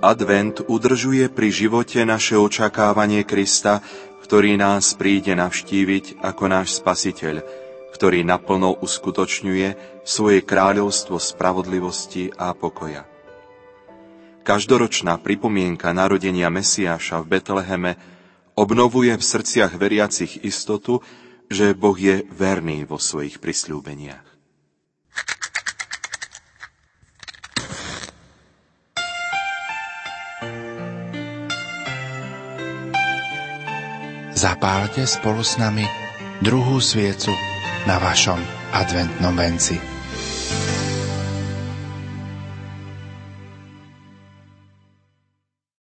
Advent udržuje pri živote naše očakávanie Krista, ktorý nás príde navštíviť ako náš Spasiteľ, ktorý naplno uskutočňuje svoje kráľovstvo spravodlivosti a pokoja. Každoročná pripomienka narodenia Mesiáša v Betleheme obnovuje v srdciach veriacich istotu, že Boh je verný vo svojich prisľúbeniach. Zapálte spolu s nami druhú sviecu na vašom adventnom venci.